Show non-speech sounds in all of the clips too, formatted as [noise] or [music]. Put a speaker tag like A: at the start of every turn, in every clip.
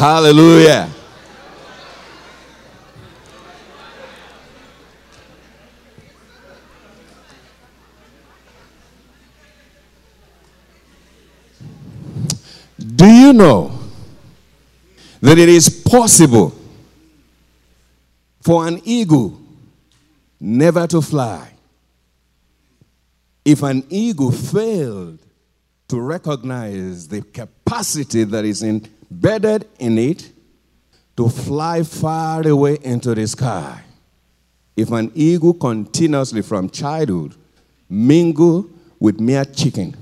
A: Hallelujah. Do you know that it is possible for an eagle never to fly? If an eagle failed to recognize the capacity that is embedded in it to fly far away into the sky, if an eagle continuously from childhood mingle with mere chicken,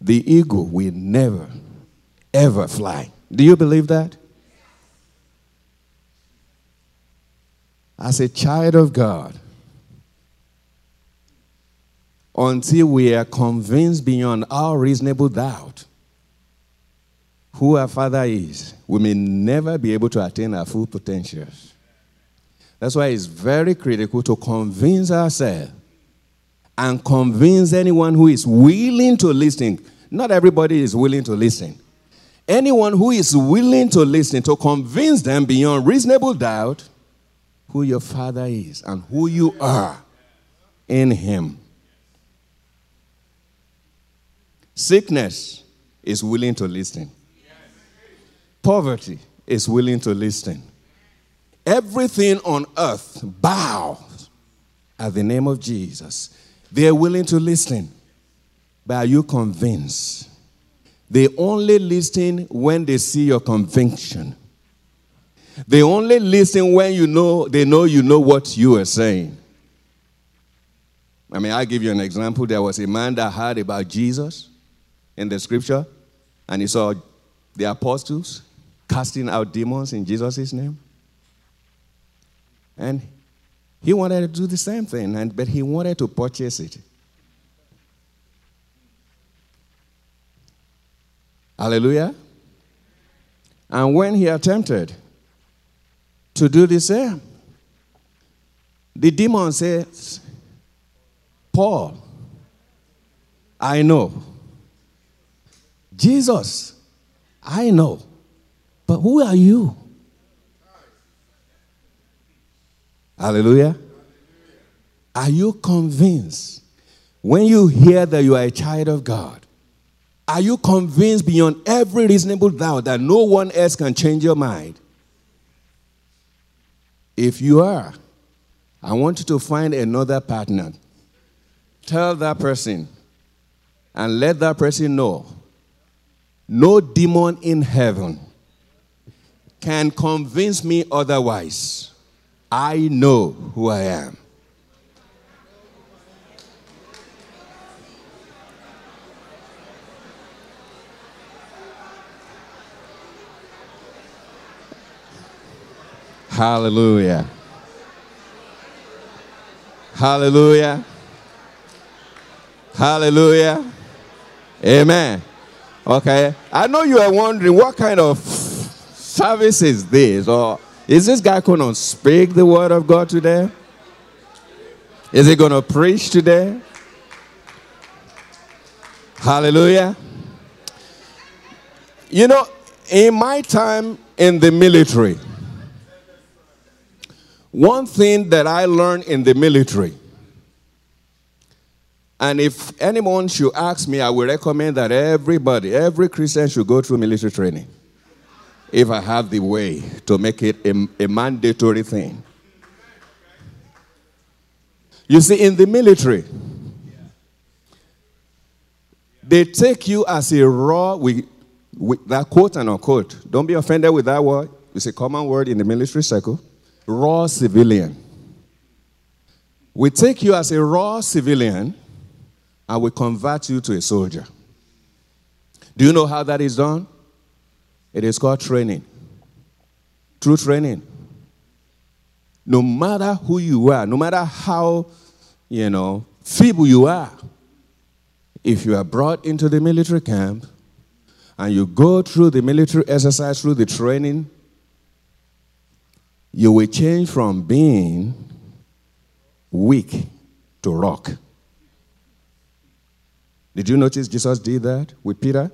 A: the eagle will never, ever fly. Do you believe that? As a child of God, until we are convinced beyond all reasonable doubt who our Father is, we may never be able to attain our full potentials. That's why it's very critical to convince ourselves and convince anyone who is willing to listen. Not everybody is willing to listen. Anyone who is willing to listen, to convince them beyond reasonable doubt who your Father is and who you are in Him. Sickness is willing to listen. Poverty is willing to listen. Everything on earth bows at the name of Jesus. They are willing to listen. But are you convinced? They only listen when they see your conviction. They only listen when you know they know you know what you are saying. I mean, I'll give you an example. There was a man that heard about Jesus in the scripture, and he saw the apostles casting out demons in Jesus' name. And he wanted to do the same thing, and, but he wanted to purchase it. Hallelujah. And when he attempted to do the same, the demon says, Paul, I know Jesus, I know. But who are you? Hallelujah. Are you convinced when you hear that you are a child of God? Are you convinced beyond every reasonable doubt that no one else can change your mind? If you are, I want you to find another partner. Tell that person and let that person know no demon in heaven can convince me otherwise. I know who I am. Hallelujah. Hallelujah. Hallelujah. Amen. Okay. I know you are wondering what kind of service is this? Or is this guy going to speak the word of God today? Is he going to preach today? Hallelujah. You know, in my time in the military, one thing that I learned in the military and if anyone should ask me, I will recommend that everybody, every Christian should go through military training. If I have the way to make it a, a mandatory thing. You see, in the military, they take you as a raw, with, with that quote and unquote. Don't be offended with that word. It's a common word in the military circle. Raw civilian. We take you as a raw civilian I will convert you to a soldier. Do you know how that is done? It is called training. True training. No matter who you are, no matter how, you know, feeble you are, if you are brought into the military camp and you go through the military exercise, through the training, you will change from being weak to rock. Did you notice Jesus did that with Peter?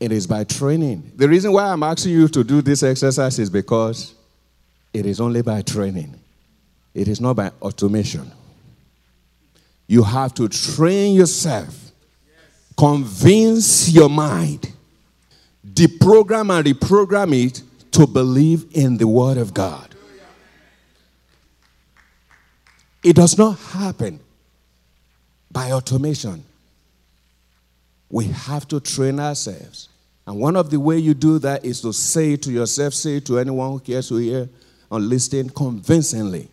A: It is by training. The reason why I'm asking you to do this exercise is because it is only by training, it is not by automation. You have to train yourself, convince your mind, deprogram and reprogram it to believe in the Word of God. It does not happen by automation. We have to train ourselves. And one of the way you do that is to say to yourself, say to anyone who cares to hear or listen convincingly.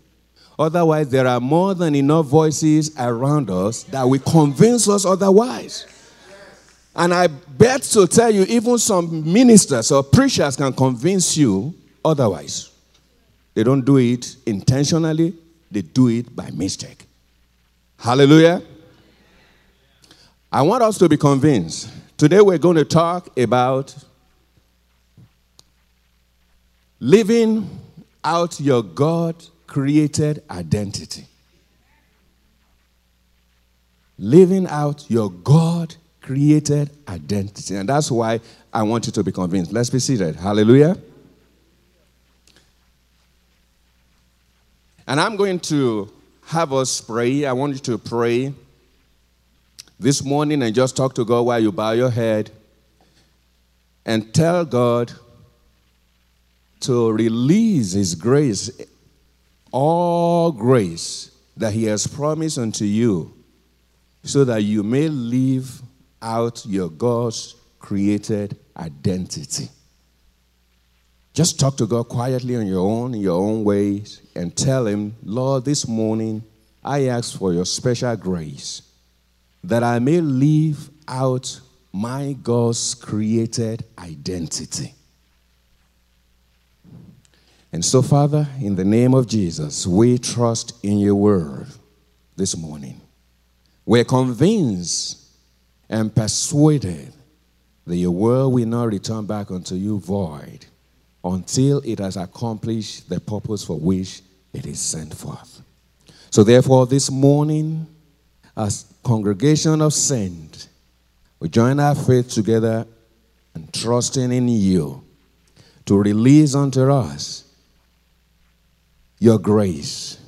A: Otherwise, there are more than enough voices around us that will convince us otherwise. And I bet to tell you, even some ministers or preachers can convince you otherwise. They don't do it intentionally, they do it by mistake. Hallelujah. I want us to be convinced. Today we're going to talk about living out your God created identity. Living out your God created identity. And that's why I want you to be convinced. Let's be seated. Hallelujah. And I'm going to have us pray. I want you to pray this morning and just talk to God while you bow your head and tell God to release His grace, all grace that He has promised unto you, so that you may live out your God's created identity. Just talk to God quietly on your own, in your own ways, and tell Him, Lord, this morning I ask for your special grace that I may live out my God's created identity. And so, Father, in the name of Jesus, we trust in your word this morning. We're convinced and persuaded that your word will not return back unto you void until it has accomplished the purpose for which it is sent forth. So, therefore, this morning, as congregation of saints, we join our faith together and trusting in you to release unto us your grace,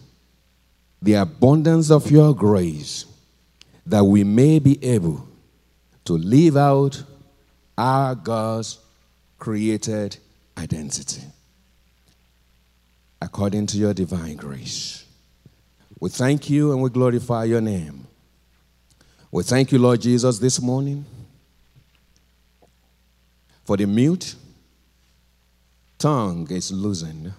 A: the abundance of your grace, that we may be able to live out our God's created identity according to your divine grace. We thank you and we glorify your name. We thank you, Lord Jesus, this morning for the mute tongue is loosened.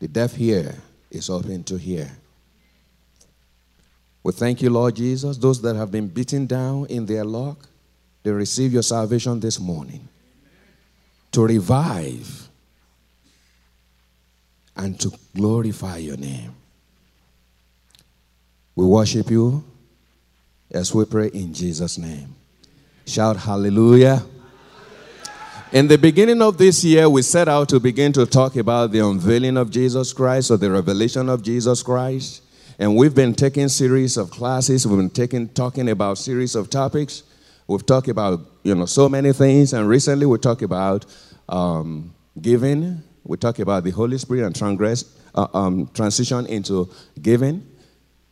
A: The deaf ear is open to hear. We thank you, Lord Jesus. Those that have been beaten down in their luck, they receive your salvation this morning to revive and to glorify your name. We worship you as we pray in Jesus' name. Shout hallelujah. In the beginning of this year, we set out to begin to talk about the unveiling of Jesus Christ or the revelation of Jesus Christ. And we've been taking series of classes. We've been taking, talking about series of topics. We've talked about you know so many things. And recently we talked about um, giving. We talked about the Holy Spirit and transgress, uh, um, transition into giving.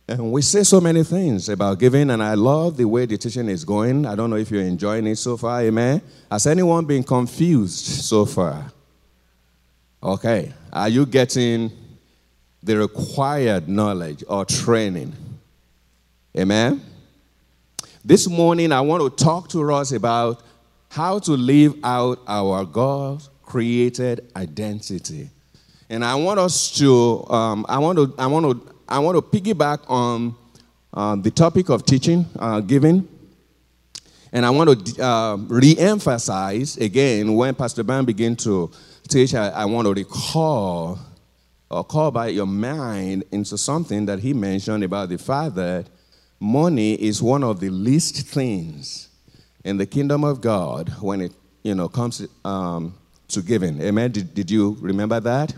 A: And we say so many things about giving, and I love the way the teaching is going. I don't know if you're enjoying it so far, amen. Has anyone been confused so far? Okay. Are you getting the required knowledge or training? Amen. This morning, I want to talk to us about how to live out our God created identity. And I want us to, um, I want to, I want to I want to piggyback on uh, the topic of teaching, uh, giving. And I want to uh, re emphasize again when Pastor Ben began to teach, I, I want to recall or call by your mind into something that he mentioned about the fact that money is one of the least things in the kingdom of God when it you know comes um, to giving. Amen. Did, did you remember that?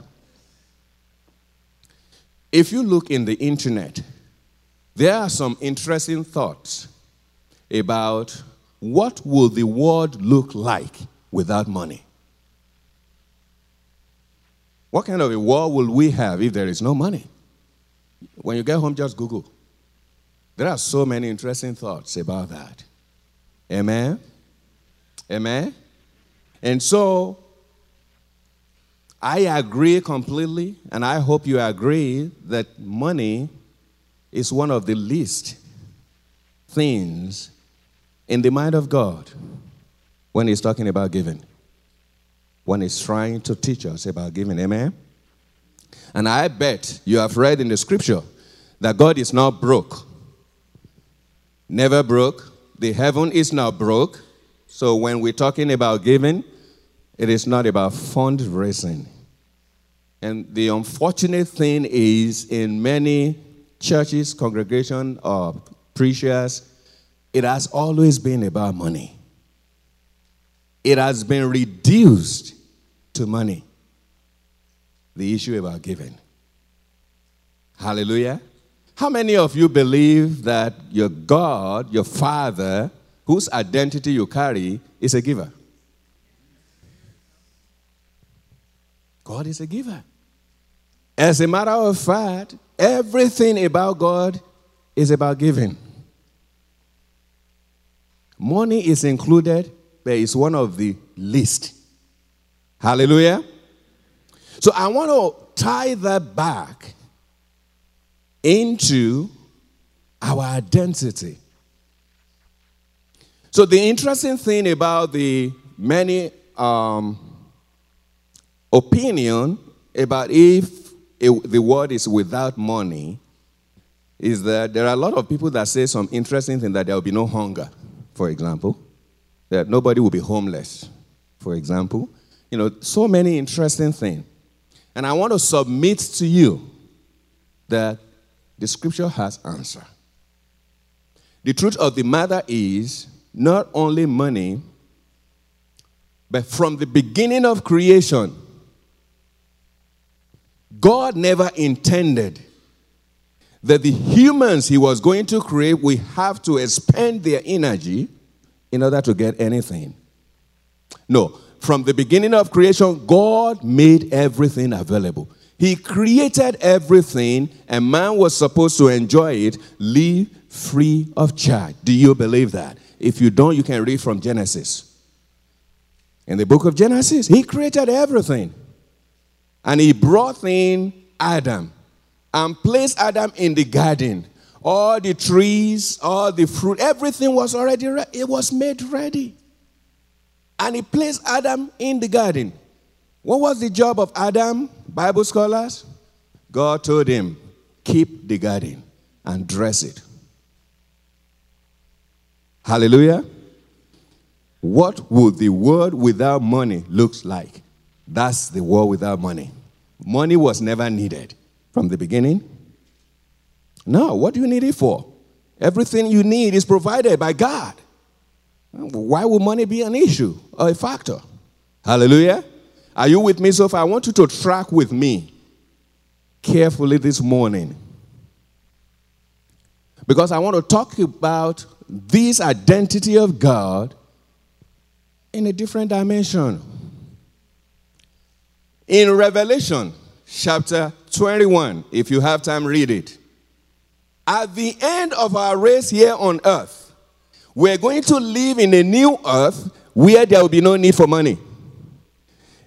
A: If you look in the internet, there are some interesting thoughts about what will the world look like without money? What kind of a world will we have if there is no money? When you get home, just Google. There are so many interesting thoughts about that. Amen? Amen? And so, I agree completely, and I hope you agree that money is one of the least things in the mind of God when He's talking about giving, when He's trying to teach us about giving. Amen? And I bet you have read in the scripture that God is not broke. Never broke. The heaven is not broke. So when we're talking about giving, it is not about fundraising. And the unfortunate thing is, in many churches, congregation, or preachers, it has always been about money. It has been reduced to money. The issue about giving. Hallelujah. How many of you believe that your God, your Father, whose identity you carry, is a giver? God is a giver. As a matter of fact, everything about God is about giving. Money is included, but it's one of the least. Hallelujah. So I want to tie that back into our identity. So, the interesting thing about the many um, opinion about if it, the world is without money is that there are a lot of people that say some interesting thing that there will be no hunger, for example, that nobody will be homeless, for example. You know, so many interesting things. And I want to submit to you that the scripture has answer. The truth of the matter is not only money, but from the beginning of creation, God never intended that the humans he was going to create will have to expend their energy in order to get anything. No, from the beginning of creation, God made everything available. He created everything, and man was supposed to enjoy it, live free of charge. Do you believe that? If you don't, you can read from Genesis. In the book of Genesis, he created everything. And he brought in Adam and placed Adam in the garden. All the trees, all the fruit, everything was already ready. It was made ready. And he placed Adam in the garden. What was the job of Adam, Bible scholars? God told him, keep the garden and dress it. Hallelujah. What would the world without money looks like? That's the world without money. Money was never needed from the beginning. No, what do you need it for? Everything you need is provided by God. Why would money be an issue or a factor? Hallelujah. Are you with me so far? I want you to track with me carefully this morning. Because I want to talk about this identity of God in a different dimension. In Revelation chapter 21, if you have time, read it. At the end of our race here on earth, we're going to live in a new earth where there will be no need for money.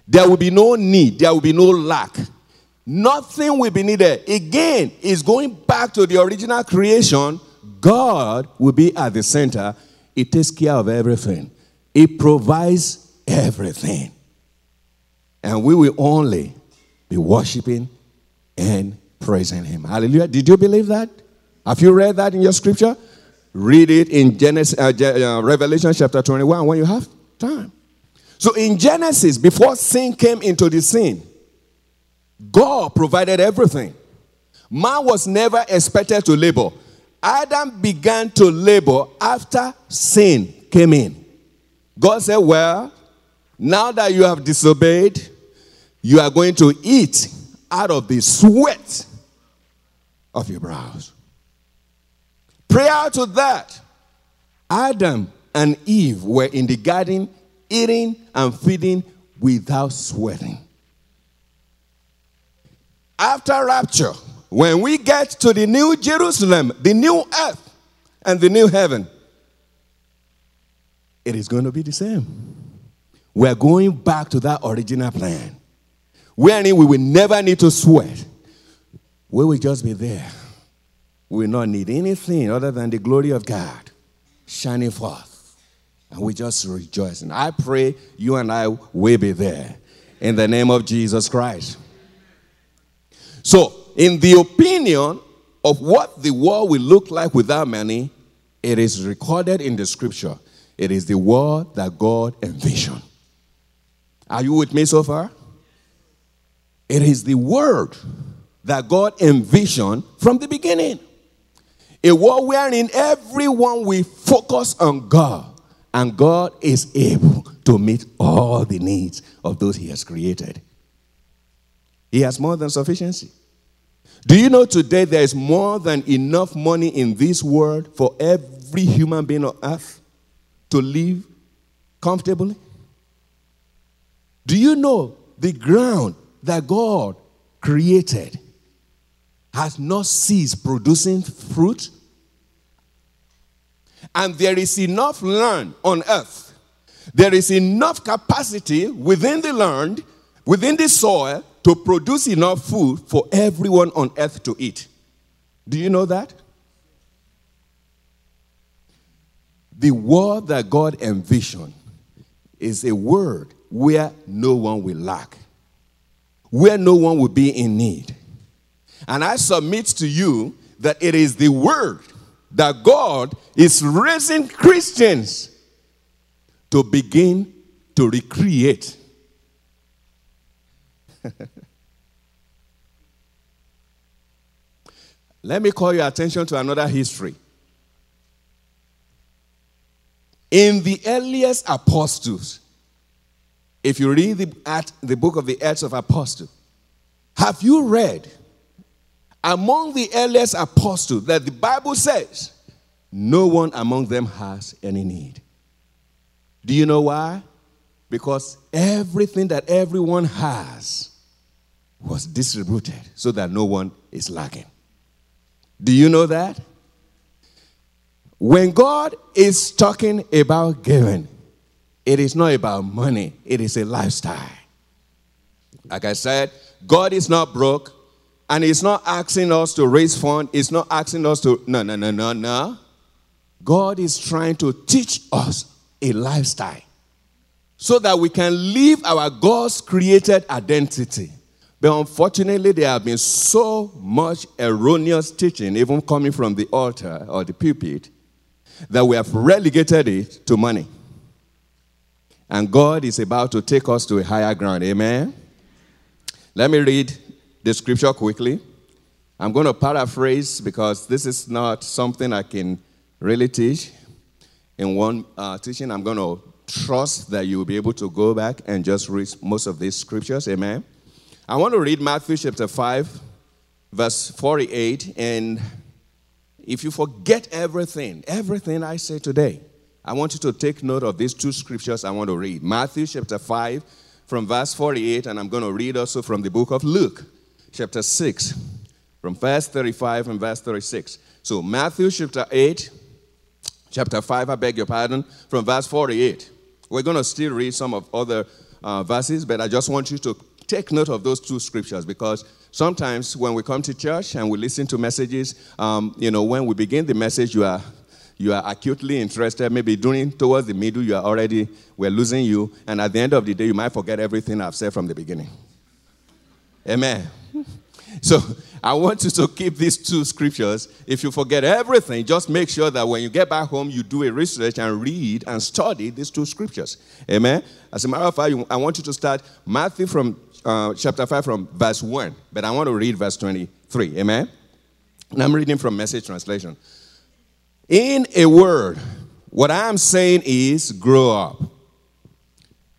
A: There will be no need, there will be no lack. Nothing will be needed. Again, it's going back to the original creation. God will be at the center. It takes care of everything, it provides everything. And we will only be worshiping and praising Him. Hallelujah. Did you believe that? Have you read that in your scripture? Read it in Genesis, uh, uh Revelation chapter 21 when you have time. So in Genesis, before sin came into the scene, God provided everything. Man was never expected to labor. Adam began to labor after sin came in. God said, Well, now that you have disobeyed, you are going to eat out of the sweat of your brows. Prior to that, Adam and Eve were in the garden eating and feeding without sweating. After rapture, when we get to the new Jerusalem, the new earth, and the new heaven, it is going to be the same. We're going back to that original plan, wherein we will never need to sweat. We will just be there. We will not need anything other than the glory of God shining forth. And we just rejoice. And I pray you and I will be there in the name of Jesus Christ. So, in the opinion of what the world will look like without money, it is recorded in the scripture. It is the world that God envisioned. Are you with me so far? It is the word that God envisioned from the beginning. A world wherein everyone will focus on God and God is able to meet all the needs of those He has created. He has more than sufficiency. Do you know today there is more than enough money in this world for every human being on earth to live comfortably? Do you know the ground that God created has not ceased producing fruit? and there is enough land on earth. There is enough capacity within the land, within the soil, to produce enough food for everyone on earth to eat. Do you know that? The world that God envisioned is a world where no one will lack, where no one will be in need. And I submit to you that it is the word that God is raising Christians to begin to recreate. [laughs] Let me call your attention to another history. In the earliest apostles, if you read the, at the book of the Acts of Apostles, have you read among the earliest apostles that the Bible says no one among them has any need. Do you know why? Because everything that everyone has was distributed so that no one is lacking. Do you know that? When God is talking about giving, it is not about money, it is a lifestyle. Like I said, God is not broke, and He's not asking us to raise funds. He's not asking us to, no, no, no, no, no. God is trying to teach us a lifestyle so that we can live our God's created identity. But unfortunately, there have been so much erroneous teaching, even coming from the altar or the pulpit, that we have relegated it to money. And God is about to take us to a higher ground. Amen. Let me read the scripture quickly. I'm going to paraphrase because this is not something I can really teach. In one uh, teaching, I'm going to trust that you will be able to go back and just read most of these scriptures. Amen. I want to read Matthew chapter 5, verse 48. And if you forget everything, everything I say today, I want you to take note of these two scriptures I want to read. Matthew chapter 5, from verse 48, and I'm going to read also from the book of Luke chapter 6, from verse 35 and verse 36. So, Matthew chapter 8, chapter 5, I beg your pardon, from verse 48. We're going to still read some of other uh, verses, but I just want you to take note of those two scriptures because sometimes when we come to church and we listen to messages, um, you know, when we begin the message, you are you are acutely interested. Maybe during towards the middle, you are already we're losing you, and at the end of the day, you might forget everything I've said from the beginning. Amen. [laughs] So I want you to keep these two scriptures. If you forget everything, just make sure that when you get back home, you do a research and read and study these two scriptures. Amen. As a matter of fact, I want you to start Matthew from uh, chapter 5 from verse 1, but I want to read verse 23. Amen. And I'm reading from message translation. In a word, what I'm saying is grow up.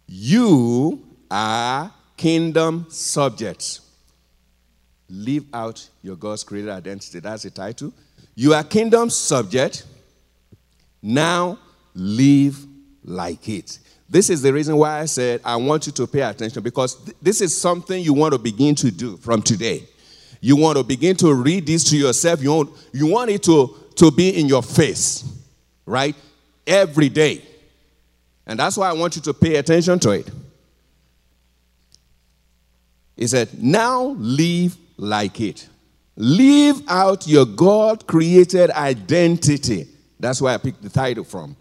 A: You are kingdom subjects. Live out your God's created identity. That's the title. You are kingdom subject. Now live like it. This is the reason why I said I want you to pay attention because th- this is something you want to begin to do from today. You want to begin to read this to yourself. You want, you want it to, to be in your face, right? Every day. And that's why I want you to pay attention to it. He said, Now live like it. Live out your God created identity. That's why I picked the title from.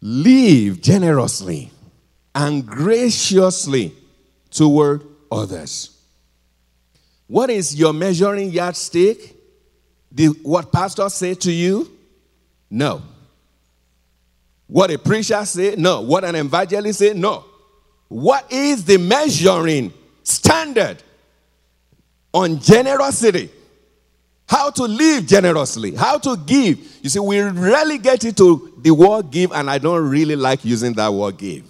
A: Live generously and graciously toward others. What is your measuring yardstick? Did what pastor say to you? No. What a preacher say? No. What an evangelist say? No. What is the measuring standard on generosity? How to live generously, how to give. You see, we rarely get into the word give, and I don't really like using that word give.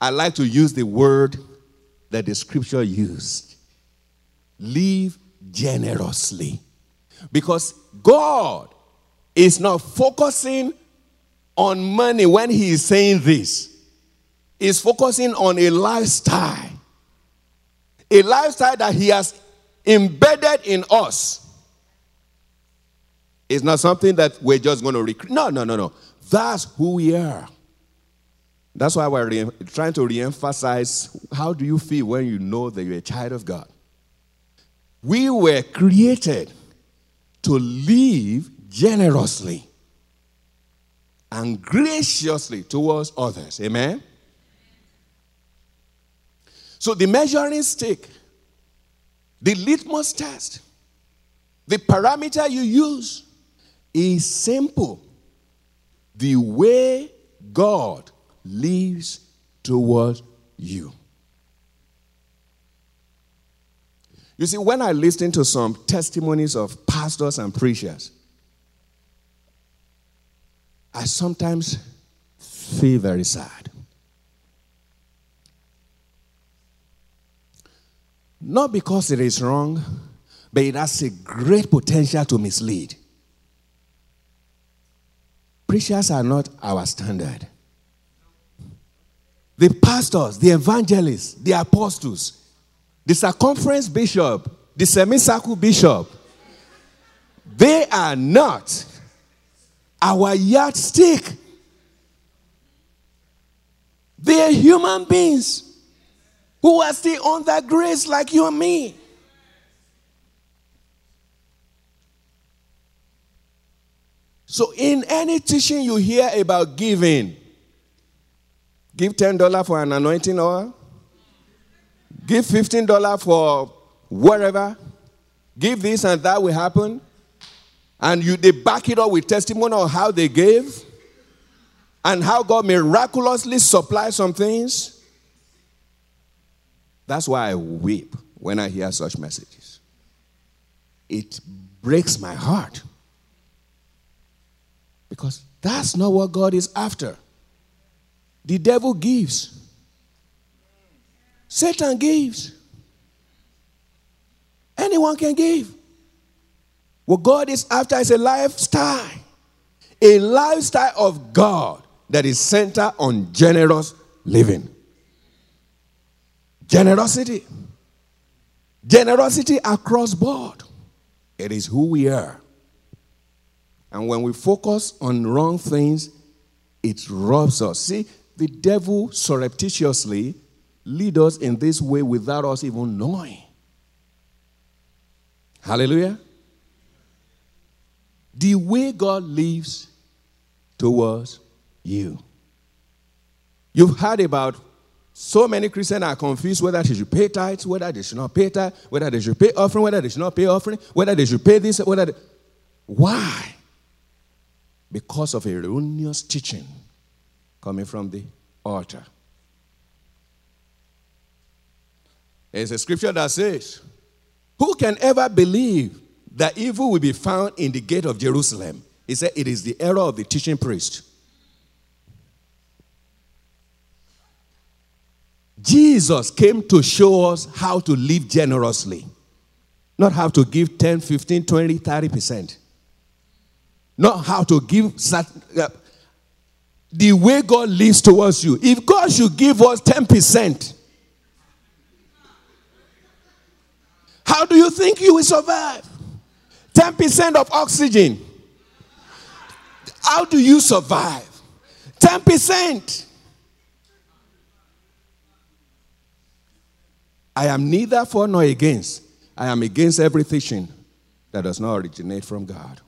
A: I like to use the word that the scripture used live generously. Because God is not focusing on money when He is saying this, He's focusing on a lifestyle. A lifestyle that He has embedded in us. It's not something that we're just going to recreate. No, no, no, no. That's who we are. That's why we're re- trying to re-emphasize how do you feel when you know that you're a child of God? We were created to live generously and graciously towards others. Amen? So the measuring stick the litmus test, the parameter you use is simple. The way God lives towards you. You see, when I listen to some testimonies of pastors and preachers, I sometimes feel very sad. Not because it is wrong, but it has a great potential to mislead. Preachers are not our standard. The pastors, the evangelists, the apostles, the circumference bishop, the semicircle bishop, they are not our yardstick. They are human beings who are still under grace like you and me. So, in any teaching you hear about giving, give $10 for an anointing oil, give $15 for whatever, give this and that will happen, and you, they back it up with testimony of how they gave and how God miraculously supplied some things. That's why I weep when I hear such messages. It breaks my heart. Because that's not what God is after. The devil gives, Satan gives. Anyone can give. What God is after is a lifestyle, a lifestyle of God that is centered on generous living. Generosity. Generosity across board. It is who we are. And when we focus on wrong things, it robs us. See, the devil surreptitiously lead us in this way without us even knowing. Hallelujah. The way God lives towards you. You've heard about so many Christians are confused whether they should pay tithes, whether they should not pay tithes, whether they should pay offering, whether they should not pay offering, whether they should pay this, whether. They... Why? Because of erroneous teaching coming from the altar. There's a scripture that says, Who can ever believe that evil will be found in the gate of Jerusalem? He said, It is the error of the teaching priest. Jesus came to show us how to live generously, not how to give 10, 15, 20, 30%. not how to give. Uh, the way God lives towards you. If God should give us 10%, how do you think you will survive? 10% of oxygen. How do you survive? 10%. I am neither for nor against. I am against every that does not originate from God.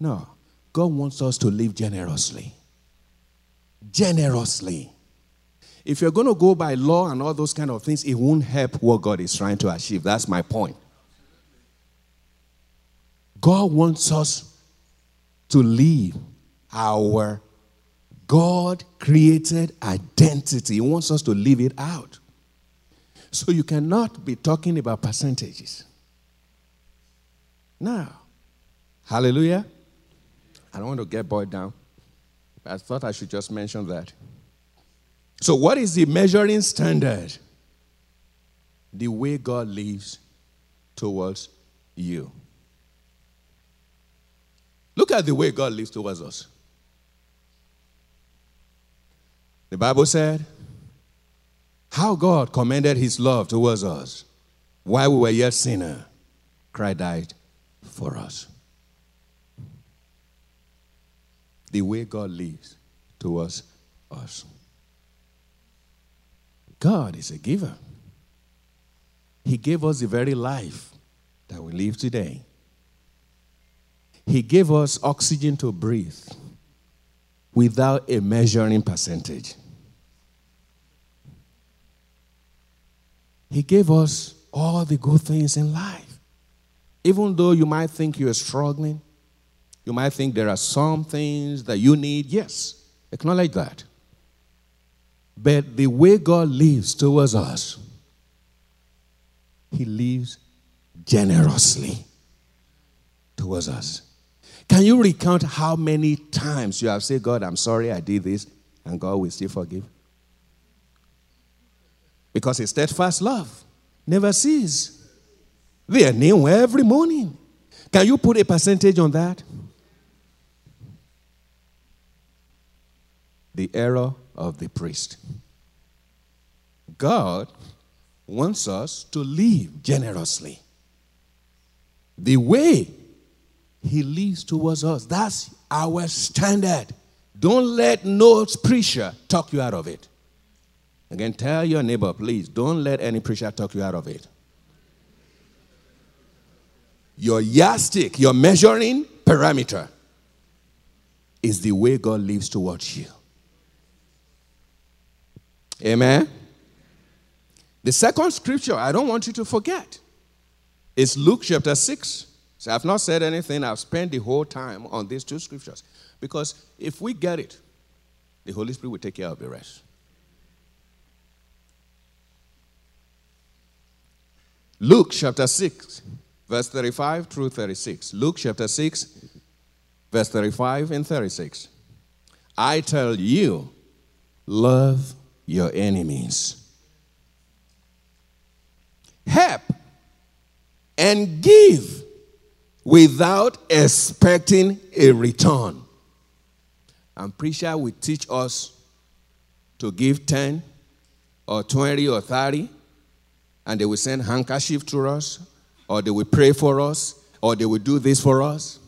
A: No. God wants us to live generously. Generously. If you're going to go by law and all those kind of things, it won't help what God is trying to achieve. That's my point. God wants us to live our God created identity. He wants us to live it out. So you cannot be talking about percentages. Now, hallelujah. I don't want to get boiled down. I thought I should just mention that. So, what is the measuring standard? The way God lives towards you. Look at the way God lives towards us. The Bible said, How God commended his love towards us while we were yet sinners, Christ died for us. The way God lives towards us. God is a giver. He gave us the very life that we live today. He gave us oxygen to breathe without a measuring percentage. He gave us all the good things in life. Even though you might think you're struggling, you might think there are some things that you need. Yes, acknowledge that. But the way God lives towards us, He lives generously towards us. Can you recount how many times you have said, God, I'm sorry I did this, and God will still forgive? Because His steadfast love never ceases. They are new every morning. Can you put a percentage on that? The error of the priest. God wants us to live generously. The way he lives towards us. That's our standard. Don't let no preacher talk you out of it. Again, tell your neighbor, please, don't let any preacher talk you out of it. Your yardstick, your measuring parameter, is the way God lives towards you. Amen. The second scripture I don't want you to forget is Luke chapter 6, so I've not said anything. I've spent the whole time on these two scriptures. Because if we get it, the Holy Spirit will take care of the rest. Luke chapter 6, verse 35 through 36. Luke chapter 6, verse 35 and 36. I tell you, love your enemies. Help and give without expecting a return. I'm pretty sure will teach us to give 10 or 20 or 30, and they will send handkerchief to us, or they will pray for us, or they will do this for us.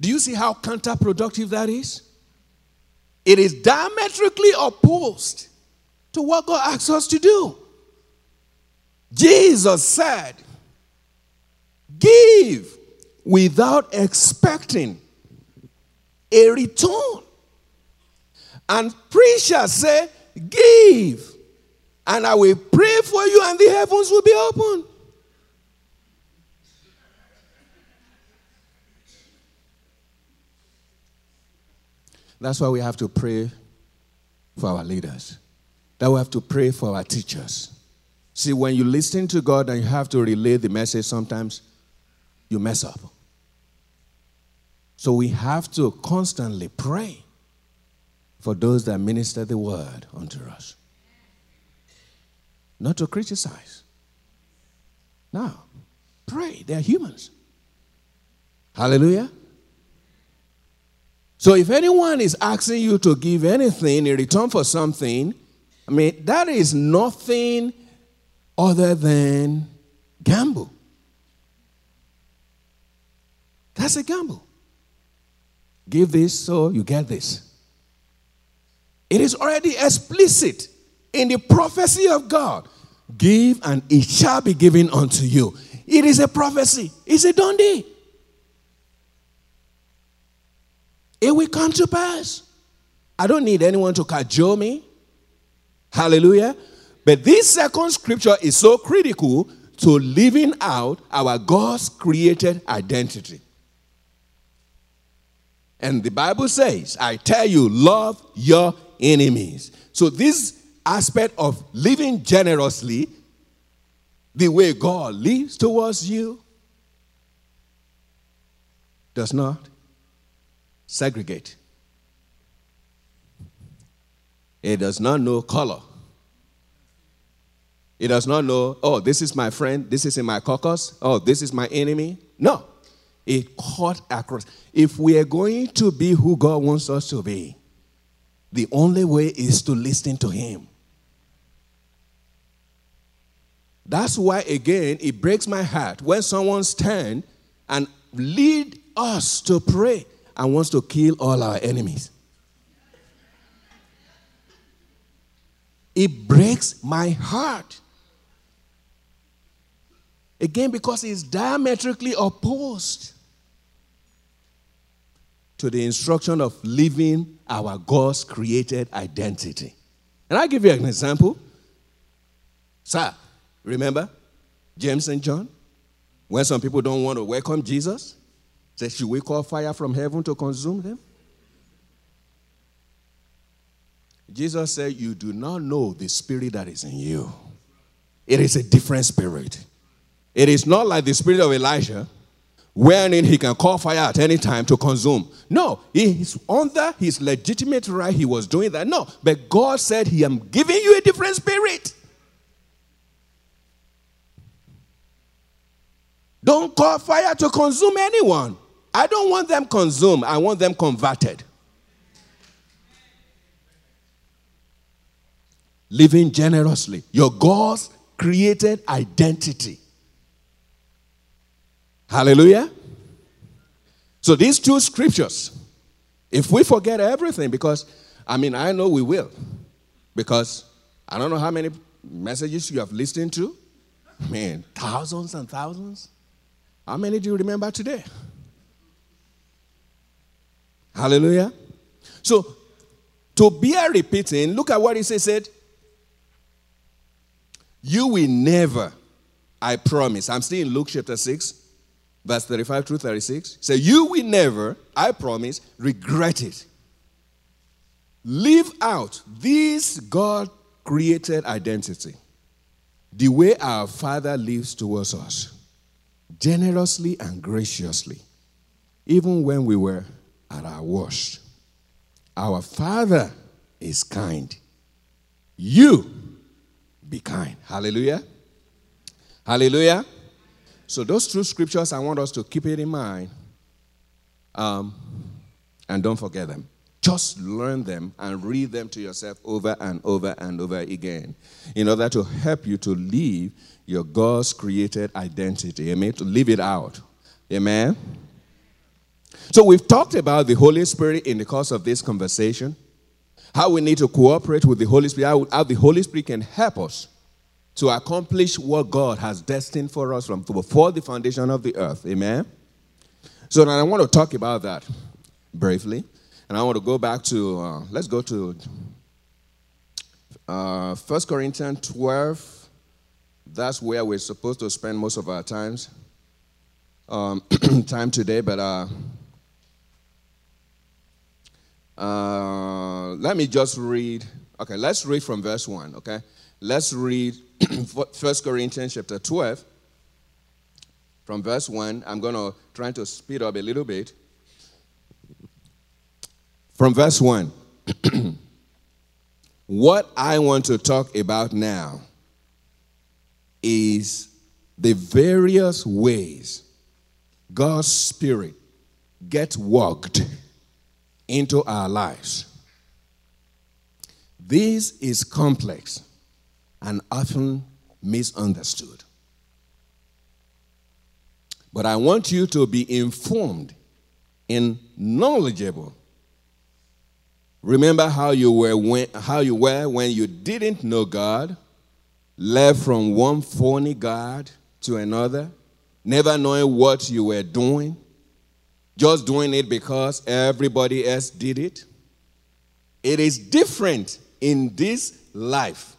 A: Do you see how counterproductive that is? It is diametrically opposed to what God asks us to do. Jesus said, Give without expecting a return. And preacher say, Give, and I will pray for you, and the heavens will be open. That's why we have to pray for our leaders. That we have to pray for our teachers. See, when you listen to God and you have to relay the message, sometimes you mess up. So we have to constantly pray for those that minister the word unto us. Not to criticize. Now, pray. They're humans. Hallelujah. So if anyone is asking you to give anything in return for something, I mean, that is nothing other than gamble. That's a gamble. Give this so you get this. It is already explicit in the prophecy of God. Give and it shall be given unto you. It is a prophecy. It's a done deal. It will come to pass. I don't need anyone to cajole me. Hallelujah. But this second scripture is so critical to living out our God's created identity. And the Bible says, I tell you, love your enemies. So, this aspect of living generously, the way God lives towards you, does not segregate. It does not know color. It does not know, oh, this is my friend, this is in my caucus, oh, this is my enemy. No. It cut across. If we are going to be who God wants us to be, the only way is to listen to Him. That's why, again, it breaks my heart when someone stand and lead us to pray and wants to kill all our enemies. It breaks my heart. Again, because it's diametrically opposed to the instruction of living our God's created identity. And I'll give you an example. Sir, remember James and John? When some people don't want to welcome Jesus, say, Should we call fire from heaven to consume them? Jesus said, You do not know the spirit that is in you. It is a different spirit. It is not like the spirit of Elijah wherein he can call fire at any time to consume. No, he is under his legitimate right. He was doing that. No, but God said, He am giving you a different spirit. Don't call fire to consume anyone. I don't want them consumed, I want them converted. Living generously. Your God's created identity. Hallelujah. So these two scriptures, if we forget everything, because I mean, I know we will, because I don't know how many messages you have listened to. Man, thousands and thousands. How many do you remember today? Hallelujah. So, to bear repeating, look at what he said. You will never, I promise. I'm still in Luke chapter 6 verse 35 through 36. Say, You will never, I promise, regret it. Live out this God created identity the way our Father lives towards us, generously and graciously, even when we were at our worst. Our Father is kind. You be kind. Hallelujah. Hallelujah. So, those two scriptures, I want us to keep it in mind um, and don't forget them. Just learn them and read them to yourself over and over and over again in order to help you to live your God's created identity. Amen. To live it out. Amen. So, we've talked about the Holy Spirit in the course of this conversation, how we need to cooperate with the Holy Spirit, how, the Holy Spirit can help us to accomplish what God has destined for us from before the foundation of the earth. Amen. So now I want to talk about that briefly, and I want to go back to uh, let's go to uh, 1 Corinthians 12. That's where we're supposed to spend most of our times um, [clears throat] time today, but uh, uh, let me just read. Okay, let's read from verse 1, okay? Let's read [clears throat] 1 Corinthians chapter 12 from verse 1. I'm going to try to speed up a little bit. From verse 1. [clears throat] what I want to talk about now is the various ways God's Spirit gets worked into our lives. This is complex and often misunderstood. But I want you to be informed and knowledgeable. Remember how you were when, how you were when you didn't know God, left from one phony God to another, never knowing what you were doing, just doing it because everybody else did it. It is different in this life,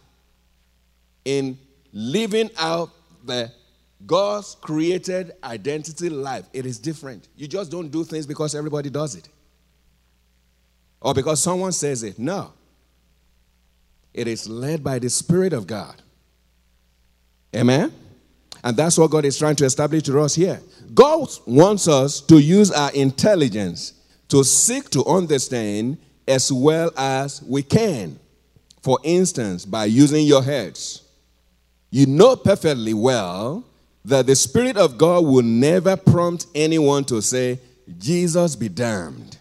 A: in living out the God's created identity life. It is different. You just don't do things because everybody does it or because someone says it. No. It is led by the Spirit of God. Amen? And that's what God is trying to establish to us here. God wants us to use our intelligence to seek to understand as well as we can. For instance, by using your heads. You know perfectly well that the Spirit of God will never prompt anyone to say, Jesus be damned.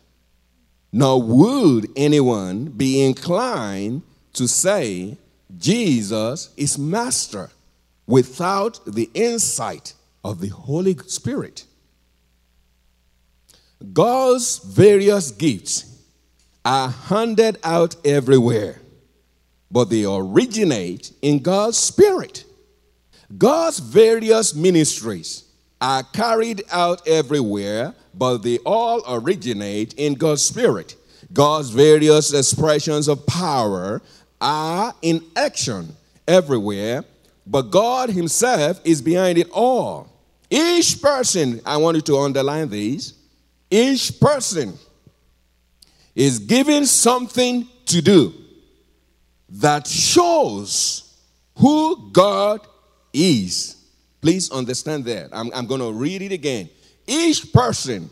A: Nor would anyone be inclined to say, Jesus is Master without the insight of the Holy Spirit. God's various gifts are handed out everywhere, but they originate in God's Spirit. God's various ministries are carried out everywhere, but they all originate in God's Spirit. God's various expressions of power are in action everywhere, but God Himself is behind it all. Each person, I want you to underline these, each person is given something to do that shows who God is. Please understand that. I'm, I'm going to read it again. Each person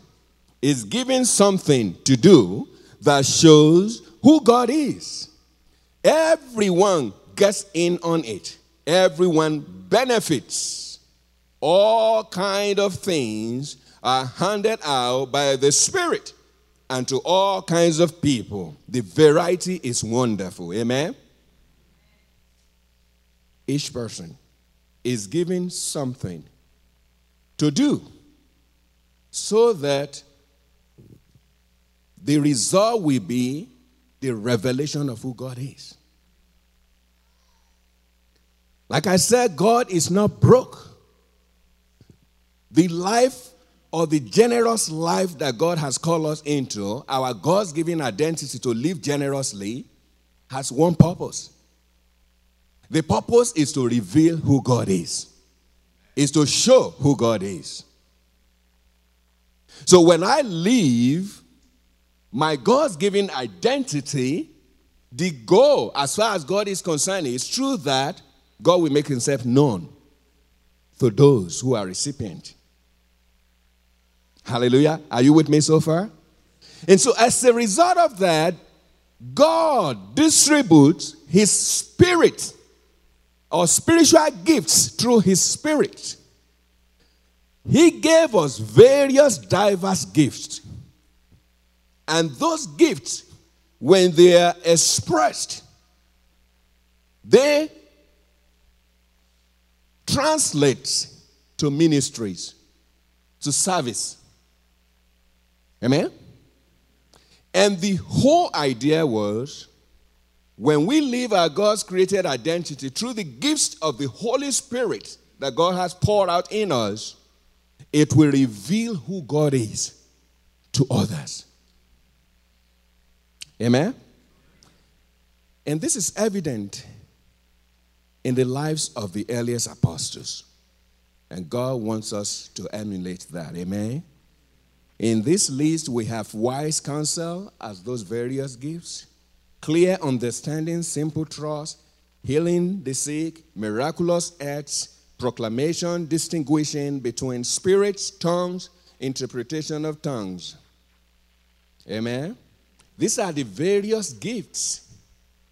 A: is given something to do that shows who God is. Everyone gets in on it. Everyone benefits. All kind of things are handed out by the Spirit and to all kinds of people. The variety is wonderful. Amen. Each person is given something to do so that the result will be the revelation of who God is. Like I said, God is not broke. The life or the generous life that God has called us into, our God's given identity to live generously, has one purpose the purpose is to reveal who God is, is to show who God is. So when I live my God's given identity, the goal, as far as God is concerned, is true that God will make himself known to those who are recipient. Hallelujah. Are you with me so far? And so, as a result of that, God distributes his spirit or spiritual gifts through His Spirit. He gave us various diverse gifts. And those gifts, when they are expressed, they translate to ministries, to service. Amen? And the whole idea was when we live our God's created identity through the gifts of the Holy Spirit that God has poured out in us, it will reveal who God is to others. Amen? And this is evident in the lives of the earliest apostles. And God wants us to emulate that. Amen? In this list, we have wise counsel as those various gifts clear understanding, simple trust, healing the sick, miraculous acts, proclamation, distinguishing between spirits, tongues, interpretation of tongues. Amen. These are the various gifts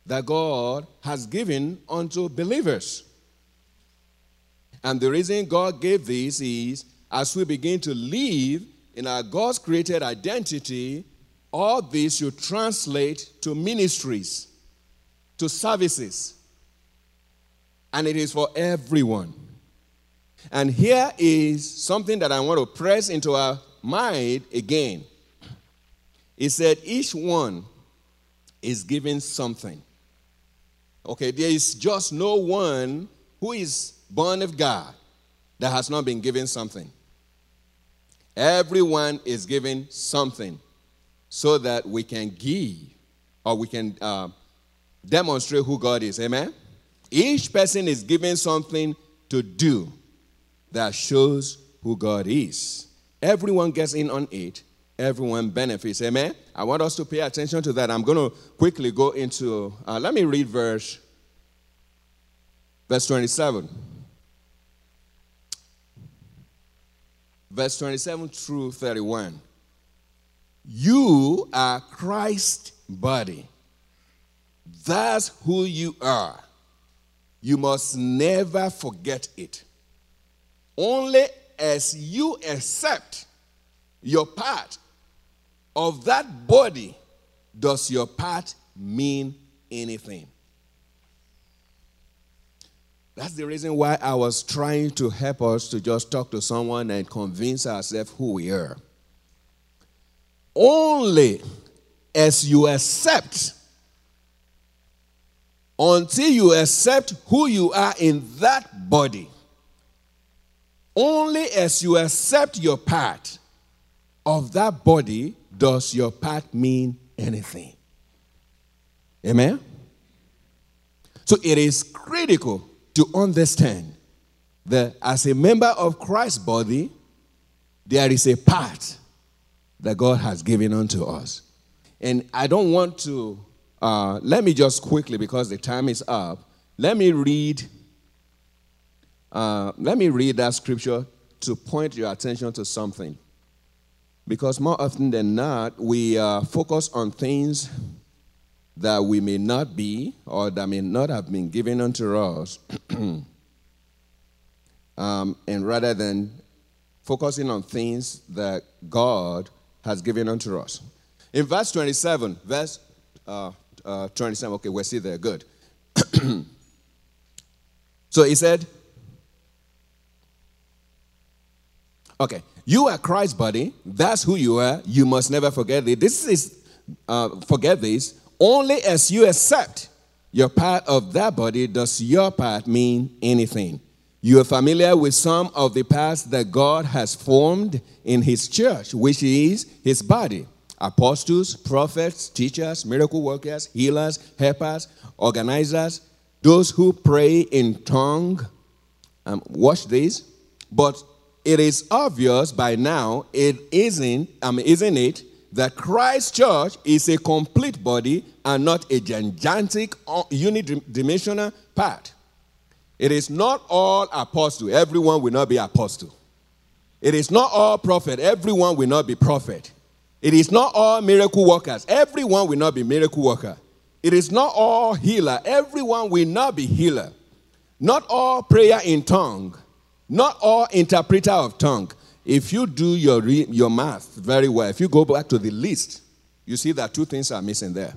A: that God has given unto believers. And the reason God gave these is as we begin to live in our God's created identity, all this should translate to ministries, to services. And it is for everyone. And here is something that I want to press into our mind again. He said, each one is given something. Okay, there is just no one who is born of God that has not been given something. Everyone is given something so that we can give or we can uh, demonstrate who God is. Amen? Each person is given something to do that shows who God is. Everyone gets in on it, everyone benefits. Amen? I want us to pay attention to that. I'm going to quickly go into, uh, let me read verse, verse 27. Verse 27 through 31. You are Christ's body. That's who you are. You must never forget it. Only as you accept your part of that body does your part mean anything. That's the reason why I was trying to help us to just talk to someone and convince ourselves who we are. Only as you accept, until you accept who you are in that body, only as you accept your part of that body does your part mean anything. Amen? So it is critical to understand that as a member of Christ's body, there is a part that God has given unto us. And I don't want to, uh, let me just quickly, because the time is up, let me read uh, let me read that scripture to point your attention to something. Because more often than not, we uh, focus on things that we may not be or that may not have been given unto us. [clears throat] um, and rather than focusing on things that God has given unto us. In verse 27, verse uh, uh, 27, okay, we're still there, good. [clears throat] so he said, Okay, you are Christ's body. That's who you are. You must never forget it. This is uh, forget this. Only as you accept your part of that body does your part mean anything. You are familiar with some of the parts that God has formed in His church, which is His body apostles, prophets, teachers, miracle workers, healers, helpers, organizers, those who pray in tongue. Um, watch this. But it is obvious by now, it isn't, um, isn't it, that Christ Church is a complete body and not a gigantic uh, unidimensional part. It is not all apostle. Everyone will not be apostle. It is not all prophet. Everyone will not be prophet. It is not all miracle workers. Everyone will not be miracle worker. It is not all healer. Everyone will not be healer. Not all prayer in tongue. Not all interpreter of tongue. If you do your, re- your math very well, if you go back to the list, you see that two things are missing there.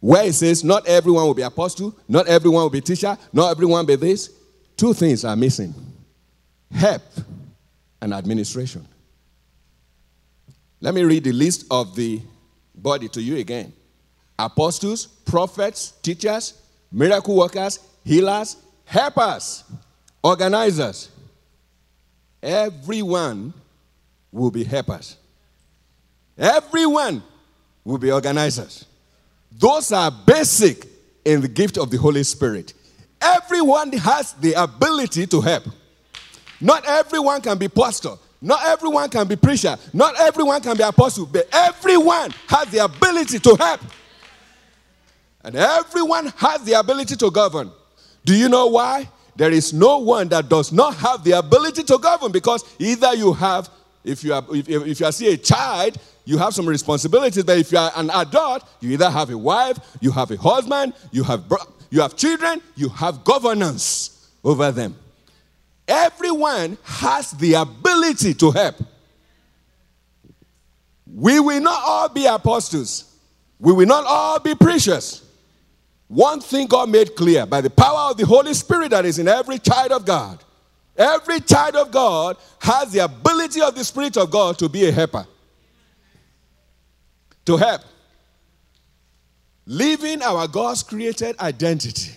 A: Where it says, not everyone will be apostle, not everyone will be teacher, not everyone will be this, two things are missing help and administration. Let me read the list of the body to you again apostles, prophets, teachers, miracle workers, healers, helpers organizers, everyone will be helpers. Everyone will be organizers. Those are basic in the gift of the Holy Spirit. Everyone has the ability to help. Not everyone can be pastor. Not everyone can be preacher. Not everyone can be apostle. But everyone has the ability to help. And everyone has the ability to govern. Do you know why? There is no one that does not have the ability to govern because either you have, if you are, if, if you are see a child, you have some responsibilities, but if you are an adult, you either have a wife, you have a husband, you have, you have children, you have governance over them. Everyone has the ability to help. We will not all be apostles. We will not all be preachers. One thing God made clear by the power of the Holy Spirit that is in every child of God. Every child of God has the ability of the Spirit of God to be a helper. To help. Living our God's created identity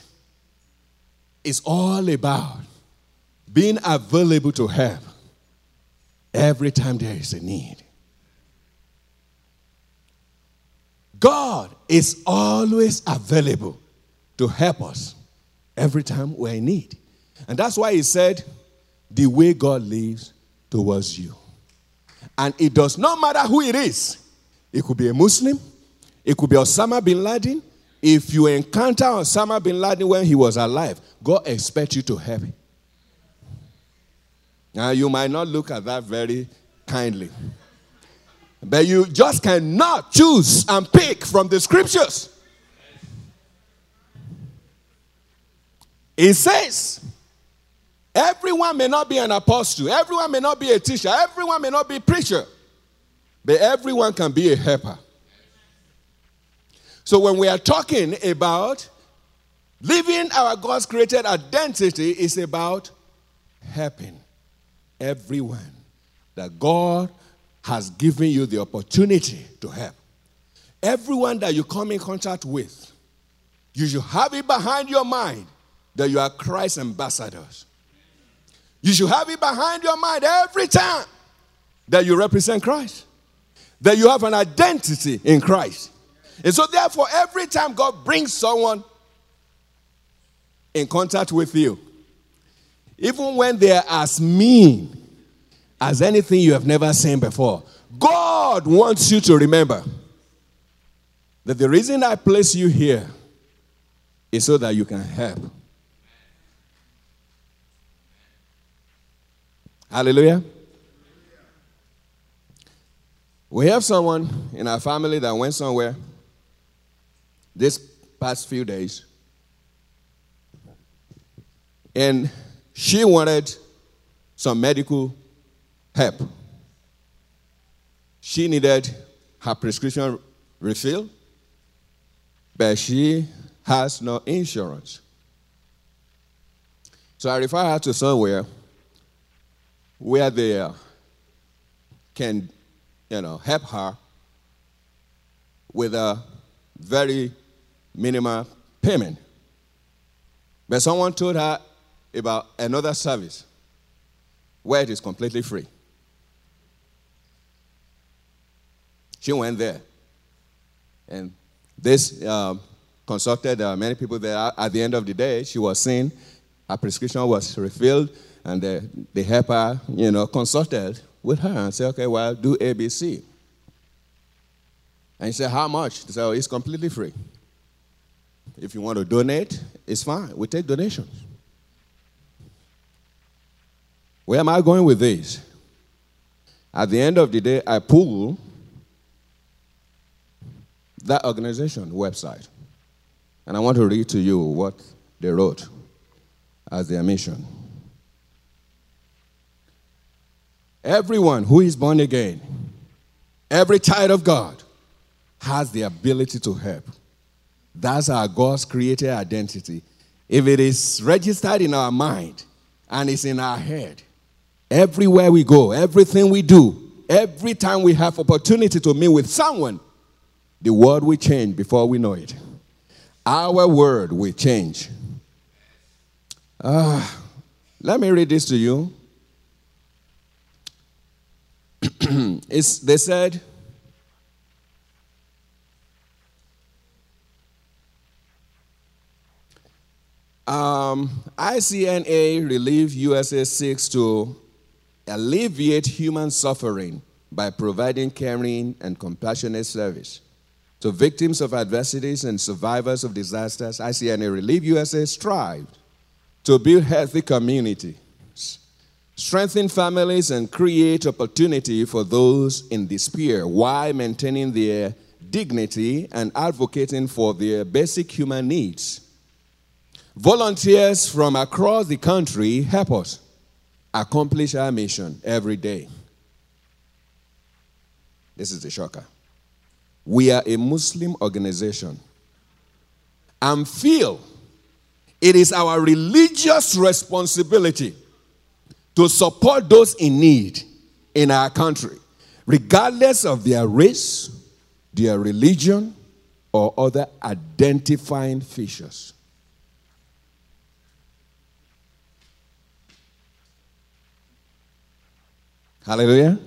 A: is all about being available to help every time there is a need. God is always available to help us every time we're in need. And that's why he said, the way God lives towards you. And it does not matter who it is. It could be a Muslim, it could be Osama bin Laden. If you encounter Osama bin Laden when he was alive, God expects you to help him. Now, you might not look at that very kindly. But you just cannot choose and pick from the scriptures. It says, everyone may not be an apostle, everyone may not be a teacher, everyone may not be a preacher, but everyone can be a helper. So when we are talking about living our God's created identity, is about helping everyone that God has given you the opportunity to help. Everyone that you come in contact with, you should have it behind your mind that you are Christ's ambassadors. You should have it behind your mind every time that you represent Christ, that you have an identity in Christ. And so, therefore, every time God brings someone in contact with you, even when they are as mean as anything you have never seen before. God wants you to remember that the reason I place you here is so that you can help. Hallelujah. We have someone in our family that went somewhere this past few days, and she wanted some medical help. She needed her prescription refilled, but she has no insurance. So I refer her to somewhere where they can, you know, help her with a very minimal payment. But someone told her about another service where it is completely free. She went there. And this uh, consulted uh, many people there. At the end of the day, she was seen, her prescription was refilled, and the, the helper, you know, consulted with her and said, okay, well, do ABC. And he said, how much? He said, oh, it's completely free. If you want to donate, it's fine. We take donations. Where am I going with this? At the end of the day, I pull that organization website. And I want to read to you what they wrote as their mission. Everyone who is born again, every child of God, has the ability to help. That's our God's created identity. If it is registered in our mind and it's in our head, everywhere we go, everything we do, every time we have opportunity to meet with someone, the world will change before we know it. Our world will change. Uh, let me read this to you. [clears throat] it's, they said, um, ICNA Relief USA seeks to alleviate human suffering by providing caring and compassionate service to victims of adversities and survivors of disasters, ICNA Relief USA strived to build healthy communities, strengthen families, and create opportunity for those in despair while maintaining their dignity and advocating for their basic human needs. Volunteers from across the country help us accomplish our mission every day. This is the shocker. We are a Muslim organization and feel it is our religious responsibility to support those in need in our country, regardless of their race, their religion, or other identifying features. Hallelujah.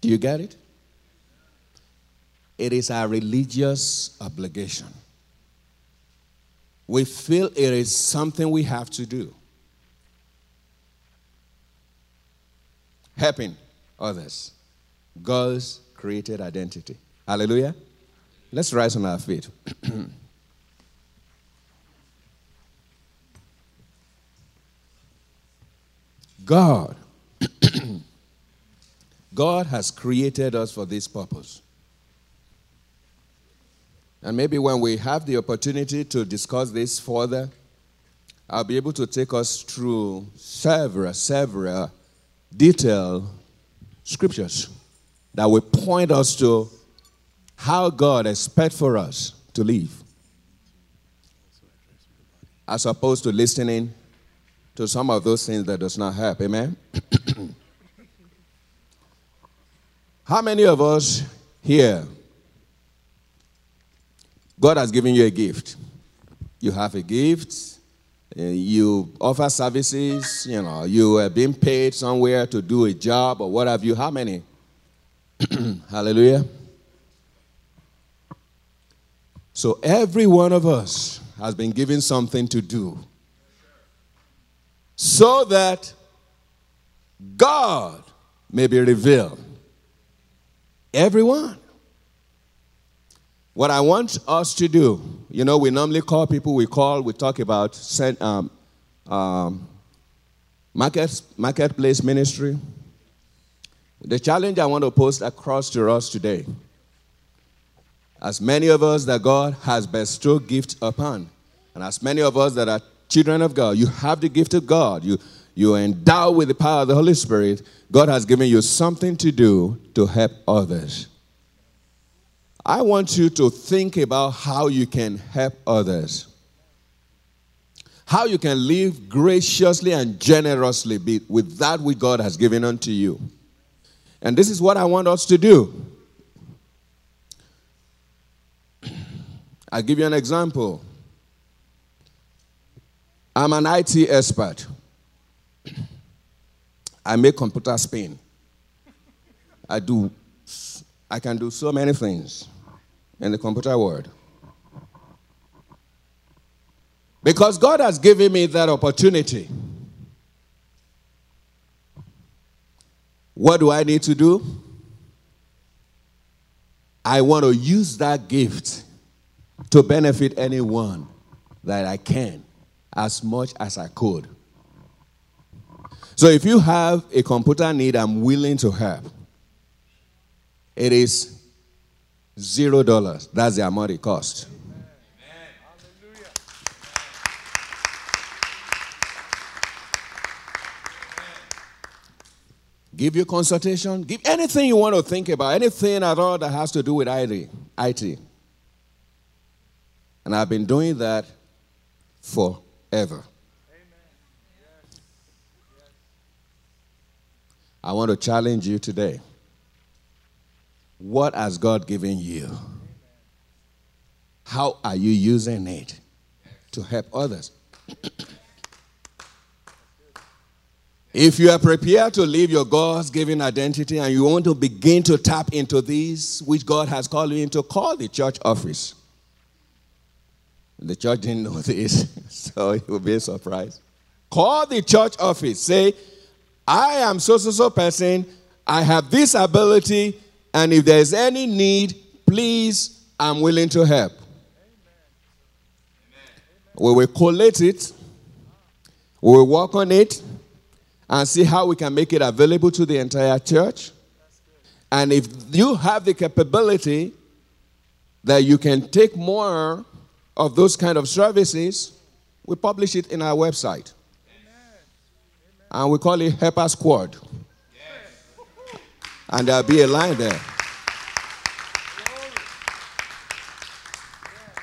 A: Do you get it? It is our religious obligation. We feel it is something we have to do. Helping others. God's created identity. Hallelujah. Let's rise on our feet. [clears throat] God. [clears throat] God has created us for this purpose. And maybe when we have the opportunity to discuss this further, I'll be able to take us through several, several detailed scriptures that will point us to how God expects for us to live, as opposed to listening to some of those things that does not help. Amen. [clears throat] how many of us here God has given you a gift. You have a gift. Uh, you offer services. You know, you are being paid somewhere to do a job or what have you. How many? [clears throat] Hallelujah. So every one of us has been given something to do so that God may be revealed. Everyone. What I want us to do, you know, we normally call people, we call, we talk about um, um, market, marketplace ministry. The challenge I want to post across to us today, as many of us that God has bestowed gifts upon, and as many of us that are children of God, you have the gift of God, you, you are endowed with the power of the Holy Spirit, God has given you something to do to help others. I want you to think about how you can help others. How you can live graciously and generously with that which God has given unto you. And this is what I want us to do. [clears throat] I'll give you an example. I'm an IT expert. [clears throat] I make computer spin. I do I can do so many things in the computer world. Because God has given me that opportunity. What do I need to do? I want to use that gift to benefit anyone that I can as much as I could. So if you have a computer need, I'm willing to help. It is Zero dollars. That's the amount it cost. Give your consultation. Give anything you want to think about, anything at all that has to do with IT. IT. And I've been doing that forever. I want to challenge you today. What has God given you? How are you using it to help others? if you are prepared to leave your God's given identity and you want to begin to tap into these which God has called you into, call the church office. The church didn't know [laughs] this, so it will be a surprise. Call the church office. Say, I am so so so person. I have this ability and if there's any need, please, I'm willing to help. We will collate it, we will work on it, and see how we can make it available to the entire church. And if you have the capability that you can take more of those kind of services, we publish it in our website. And we call it Helper Squad. And there'll be a line there.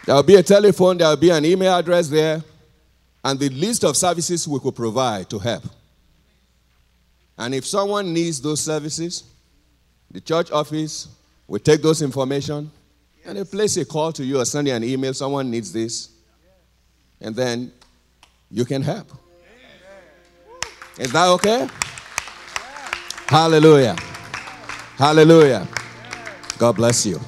A: There'll be a telephone, there'll be an email address there, and the list of services we could provide to help. And if someone needs those services, the church office will take those information and they place a call to you or send you an email. Someone needs this. And then you can help. Is that okay? Hallelujah. Hallelujah. God bless you.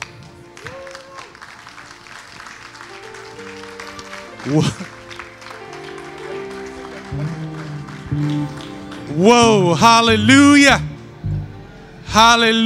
B: Whoa, hallelujah. Hallelujah.